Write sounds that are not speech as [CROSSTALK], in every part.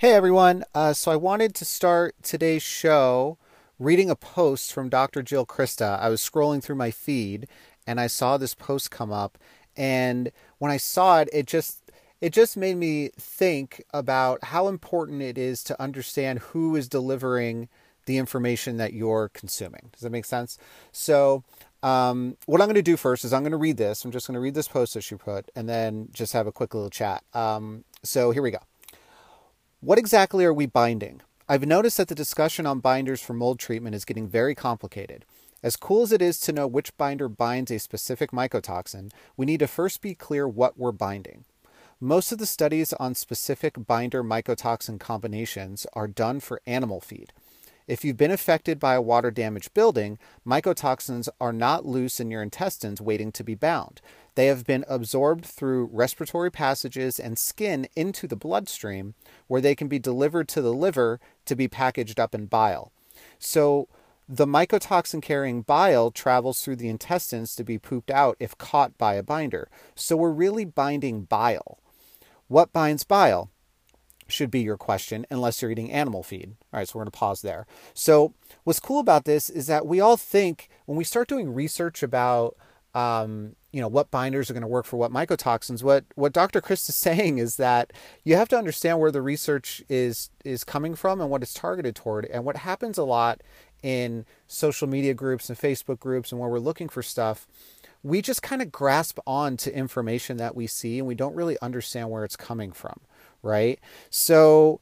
Hey everyone. Uh, so I wanted to start today's show reading a post from Dr. Jill Crista. I was scrolling through my feed and I saw this post come up and when I saw it it just it just made me think about how important it is to understand who is delivering the information that you're consuming. Does that make sense? So um, what I'm going to do first is I'm going to read this. I'm just going to read this post that she put and then just have a quick little chat. Um, so here we go. What exactly are we binding? I've noticed that the discussion on binders for mold treatment is getting very complicated. As cool as it is to know which binder binds a specific mycotoxin, we need to first be clear what we're binding. Most of the studies on specific binder mycotoxin combinations are done for animal feed. If you've been affected by a water damaged building, mycotoxins are not loose in your intestines waiting to be bound. They have been absorbed through respiratory passages and skin into the bloodstream, where they can be delivered to the liver to be packaged up in bile. So, the mycotoxin carrying bile travels through the intestines to be pooped out if caught by a binder. So, we're really binding bile. What binds bile? Should be your question, unless you're eating animal feed. All right, so we're going to pause there. So, what's cool about this is that we all think when we start doing research about um, you know what binders are going to work for what mycotoxins what what dr chris is [LAUGHS] saying is that you have to understand where the research is is coming from and what it's targeted toward and what happens a lot in social media groups and facebook groups and where we're looking for stuff we just kind of grasp on to information that we see and we don't really understand where it's coming from right? So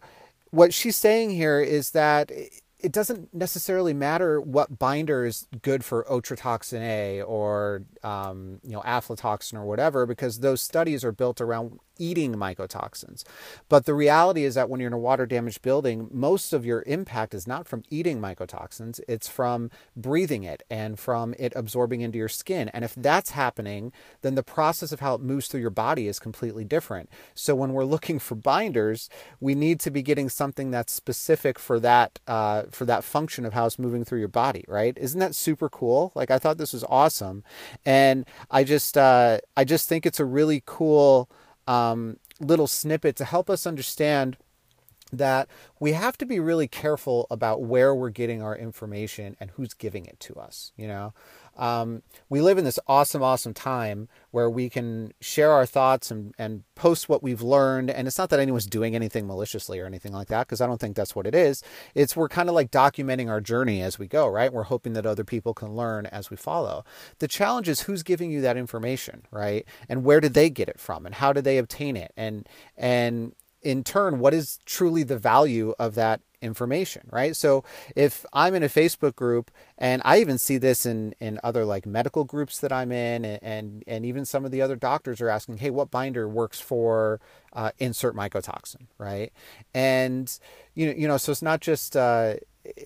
what she's saying here is that it doesn't necessarily matter what binder is good for ochratoxin A or um, you know aflatoxin or whatever because those studies are built around eating mycotoxins. But the reality is that when you're in a water damaged building, most of your impact is not from eating mycotoxins, it's from breathing it and from it absorbing into your skin. And if that's happening, then the process of how it moves through your body is completely different. So when we're looking for binders, we need to be getting something that's specific for that uh, for that function of how it's moving through your body, right? Isn't that super cool? Like I thought this was awesome, and I just uh, I just think it's a really cool um, little snippet to help us understand that we have to be really careful about where we're getting our information and who's giving it to us. You know, um, we live in this awesome, awesome time where we can share our thoughts and, and post what we've learned. And it's not that anyone's doing anything maliciously or anything like that, because I don't think that's what it is. It's we're kind of like documenting our journey as we go, right? We're hoping that other people can learn as we follow. The challenge is who's giving you that information, right? And where did they get it from? And how did they obtain it? And and in turn, what is truly the value of that information, right? So if I'm in a Facebook group, and I even see this in in other like medical groups that I'm in, and and, and even some of the other doctors are asking, hey, what binder works for uh, insert mycotoxin, right? And you know, you know, so it's not just. Uh,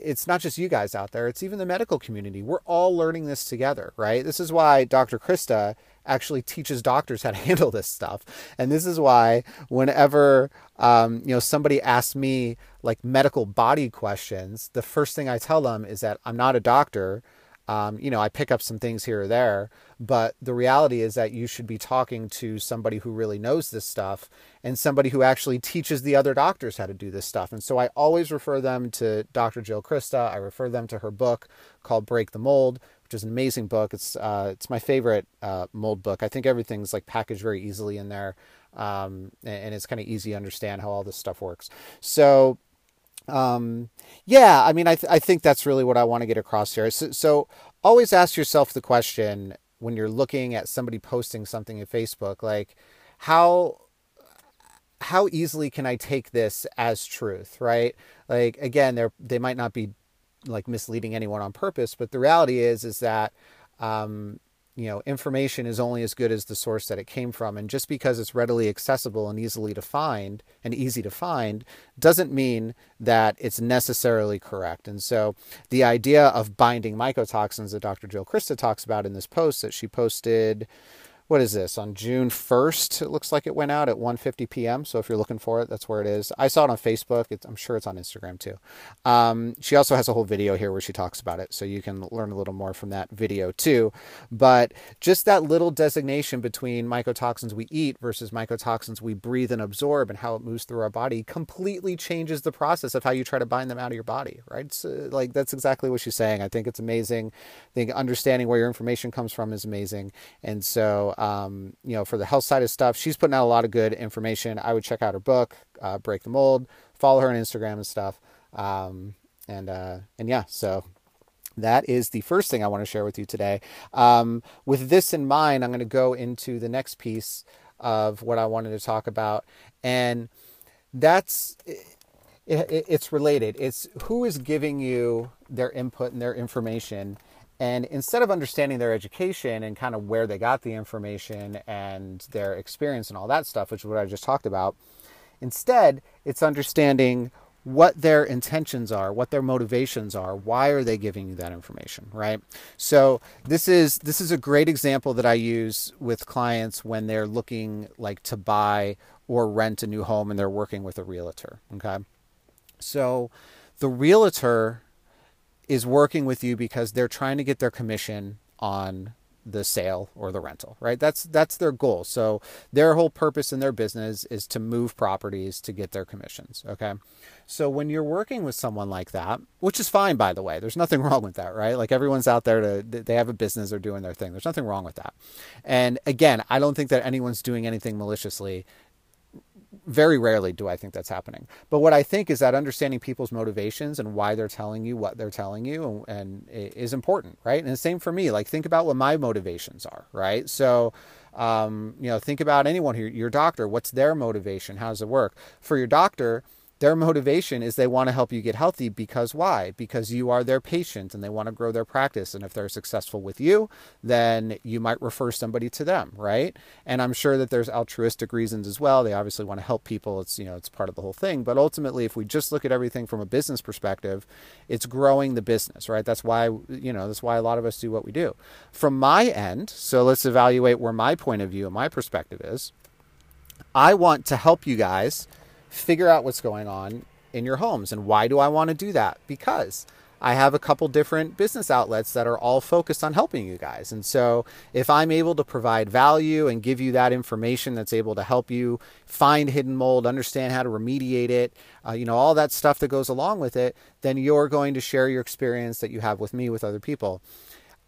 it's not just you guys out there, it's even the medical community. We're all learning this together, right? This is why Dr. Crista actually teaches doctors how to [LAUGHS] handle this stuff. And this is why whenever um, you know somebody asks me like medical body questions, the first thing I tell them is that I'm not a doctor. Um, you know, I pick up some things here or there, but the reality is that you should be talking to somebody who really knows this stuff and somebody who actually teaches the other doctors how to do this stuff. And so I always refer them to Dr. Jill Crista. I refer them to her book called Break the Mold, which is an amazing book. It's uh, it's my favorite uh, mold book. I think everything's like packaged very easily in there, um, and it's kind of easy to understand how all this stuff works. So, um, yeah, I mean, I th- I think that's really what I want to get across here. So, so always ask yourself the question when you're looking at somebody posting something in Facebook, like how how easily can I take this as truth, right? Like again, they they might not be like misleading anyone on purpose, but the reality is is that um, you know, information is only as good as the source that it came from. And just because it's readily accessible and easily to find and easy to find doesn't mean that it's necessarily correct. And so the idea of binding mycotoxins that Dr. Jill Crista talks about in this post that she posted what is this on June 1st? It looks like it went out at 1:50 p.m. So if you're looking for it, that's where it is. I saw it on Facebook. It's, I'm sure it's on Instagram too. Um, she also has a whole video here where she talks about it, so you can learn a little more from that video too. But just that little designation between mycotoxins we eat versus mycotoxins we breathe and absorb, and how it moves through our body, completely changes the process of how you try to bind them out of your body. Right? So, like that's exactly what she's saying. I think it's amazing. I think understanding where your information comes from is amazing, and so um, you know, for the health side of stuff. She's putting out a lot of good information. I would check out her book, uh, Break the Mold. Follow her on Instagram and stuff. Um, and uh, and yeah, so that is the first thing I want to share with you today. Um, with this in mind, I'm going to go into the next piece of what I wanted to talk about, and that's. It, it, it's related. It's who is giving you their input and their information and instead of understanding their education and kind of where they got the information and their experience and all that stuff, which is what I just talked about, instead it's understanding what their intentions are, what their motivations are, why are they giving you that information, right? So this is this is a great example that I use with clients when they're looking like to buy or rent a new home and they're working with a realtor, okay? So the realtor is working with you because they're trying to get their commission on the sale or the rental, right? That's that's their goal. So their whole purpose in their business is to move properties to get their commissions, okay? So when you're working with someone like that, which is fine by the way, there's nothing [LAUGHS] wrong with that, right? Like everyone's out there to they have a business, they're doing their thing. There's nothing wrong with that. And again, I don't think that anyone's doing anything maliciously very rarely do I think that's happening. But what I think is that understanding people's motivations and why they're telling you what they're telling you and, and is important, right? And the same for me. Like think about what my motivations are, right? So, um, you know, think about anyone here, your doctor. What's their motivation? How does it work for your doctor? Their motivation is they want to help you get healthy because why? Because you are their patient and they want to grow their practice. And if they're successful with you, then you might refer somebody to them, right? And I'm sure that there's altruistic reasons as well. They obviously want to help people. It's, you know, it's part of the whole thing. But ultimately, if we just look at everything from a business perspective, it's growing the business, right? That's why, you know, that's why a lot of us do what we do. From my end, so let's evaluate where my point of view and my perspective is. I want to help you guys figure out what's going on in your homes. And why do I want to do that? Because I have a couple different business outlets that are all focused on helping you guys. And so, if I'm able to provide value and give you that information that's able to help you find hidden mold, understand how to remediate it, uh, you know, all that stuff that goes along with it, then you're going to share your experience that you have with me with other people.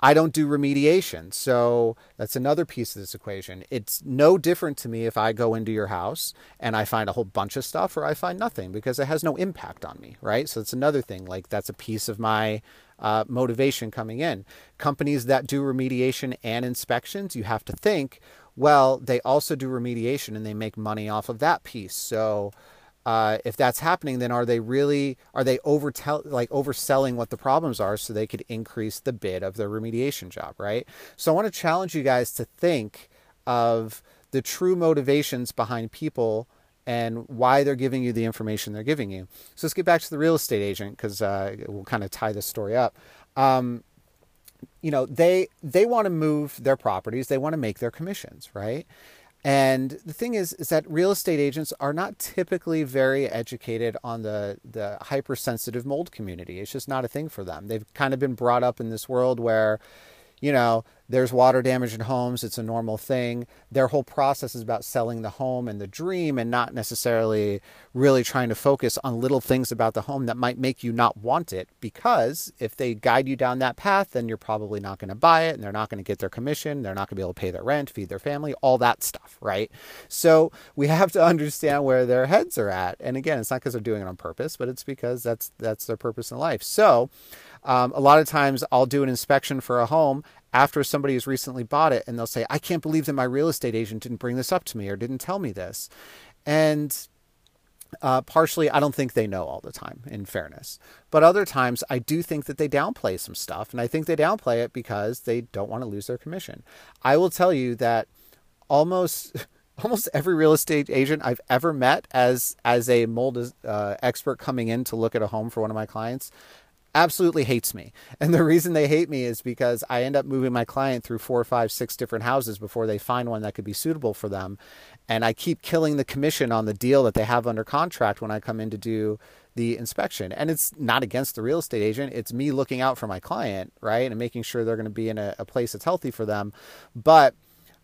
I don't do remediation. So that's another piece of this equation. It's no different to me if I go into your house and I find a whole bunch of stuff or I find nothing because it has no impact on me, right? So it's another thing. Like that's a piece of my uh, motivation coming in. Companies that do remediation and inspections, you have to think, well, they also do remediation and they make money off of that piece. So, uh, if that's happening, then are they really are they over like overselling what the problems are so they could increase the bid of their remediation job, right? So I want to challenge you guys to think of the true motivations behind people and why they're giving you the information they're giving you. So let's get back to the real estate agent because uh, we'll kind of tie this story up. Um, you know, they they want to move their properties, they want to make their commissions, right? And the thing is, is that real estate agents are not typically very educated on the, the hypersensitive mold community. It's just not a thing for them. They've kind of been brought up in this world where, you know, there's water damage in homes, it's a normal thing. Their whole process is about selling the home and the dream and not necessarily really trying to focus on little things about the home that might make you not want it. Because if they guide you down that path, then you're probably not going to buy it and they're not going to get their commission. They're not going to be able to pay their rent, feed their family, all that stuff, right? So we have to understand where their heads are at. And again, it's not because they're doing it on purpose, but it's because that's that's their purpose in life. So um, a lot of times I'll do an inspection for a home after somebody has recently bought it and they'll say, I can't believe that my real estate agent didn't bring this up to me or didn't tell me this. And Uh, partially, I don't think they know all the time, in fairness. But other times, I do think that they downplay some stuff. And I think they downplay it because they don't want to lose their commission. I will tell you that almost. [LAUGHS] Almost every real estate agent I've ever met as as a mold uh, expert coming in to look at a home for one of my clients absolutely hates me. [LAUGHS] And the reason they hate me is because I end up moving my client through four, five, six different houses before they find one that could be suitable for them. And I keep killing the commission on the deal that they have under contract when I come in to do the inspection. And it's not against the real estate agent, it's me looking out for my client, right? And making sure they're going to be in a, a place that's healthy for them. But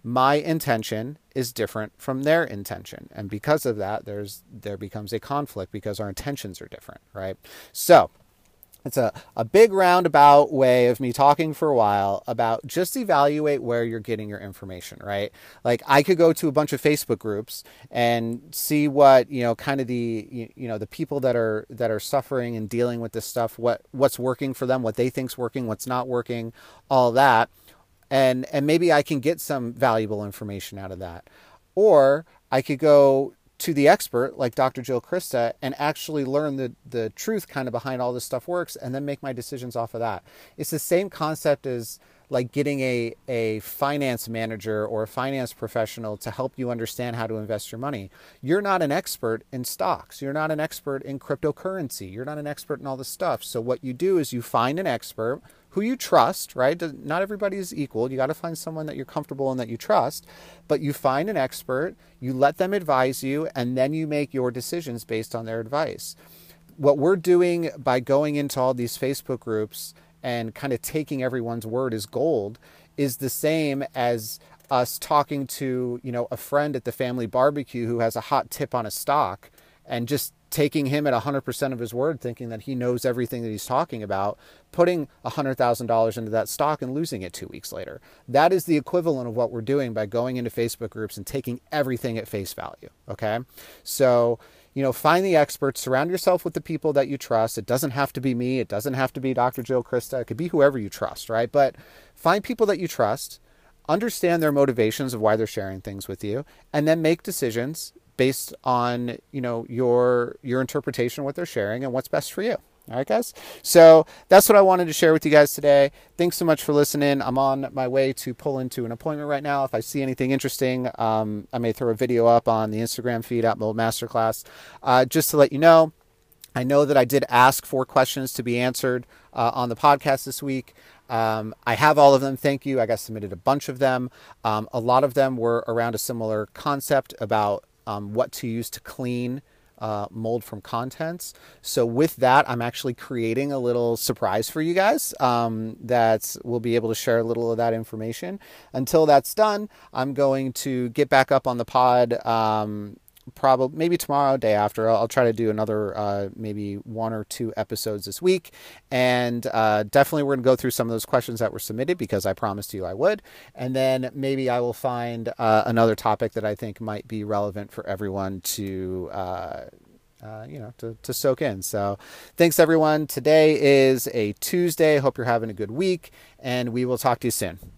my intention is different from their intention and because of that there's there becomes a conflict because our intentions are different right so it's a, a big roundabout way of me talking for a while about just evaluate where you're getting your information, right? Like I could go to a bunch of Facebook groups and see what, you know, kind of the you, know, the people that are that are suffering and dealing with this stuff, what what's working for them, what they think's working, what's not working, all that. And and maybe I can get some valuable information out of that. Or I could go to the expert like Dr. Jill Crista and actually learn the, the truth kind of behind all this stuff works and then make my decisions off of that. It's the same concept as like getting a, a finance manager or a finance professional to help you understand how to invest your money. You're not an expert in stocks. You're not an expert in cryptocurrency. You're not an expert in all this stuff. So what you do is you find an expert who you trust, right? Not everybody is equal. You got to find someone that you're comfortable and that you trust, but you find an expert, you let them advise you, and then you make your decisions based on their advice. What we're doing by going into all these Facebook groups and kind of taking everyone's word as gold is the same as us talking to, you know, a friend at the family barbecue who has a hot tip on a stock and just taking him at 100% of his word, thinking that he knows everything that he's talking about, putting $100,000 into that stock and losing it two weeks later. That is the equivalent of what we're doing by going into Facebook groups and taking everything at face value. Okay. So, you know, find the experts, surround yourself with the people that you trust. It doesn't have to be me, it doesn't have to be Dr. Jill Crista, it could be whoever you trust, right? But find people that you trust understand their motivations of why they're sharing things with you and then make decisions based on you know your your interpretation of what they're sharing and what's best for you all right guys so that's what i wanted to share with you guys today thanks so much for listening i'm on my way to pull into an appointment right now if i see anything interesting um, i may throw a video up on the instagram feed at mold masterclass uh, just to let you know i know that i did ask for questions to be answered uh, on the podcast this week um, I have all of them. Thank you. I got submitted a bunch of them. Um, a lot of them were around a similar concept about um, what to use to clean uh, mold from contents. So with that, I'm actually creating a little surprise for you guys um, that we'll be able to share a little of that information. Until that's done, I'm going to get back up on the pod. Um, probably maybe tomorrow, day after. I'll, I'll try to do another uh, maybe one or two episodes this week, and uh, definitely we're to go through some of those questions that were submitted because I promised you I would, and then maybe I will find uh, another topic that I think might be relevant for everyone to. Uh, uh, you know, to, to soak in. So, thanks everyone. Today is a Tuesday. I hope you're having a good week, and we will talk to you soon.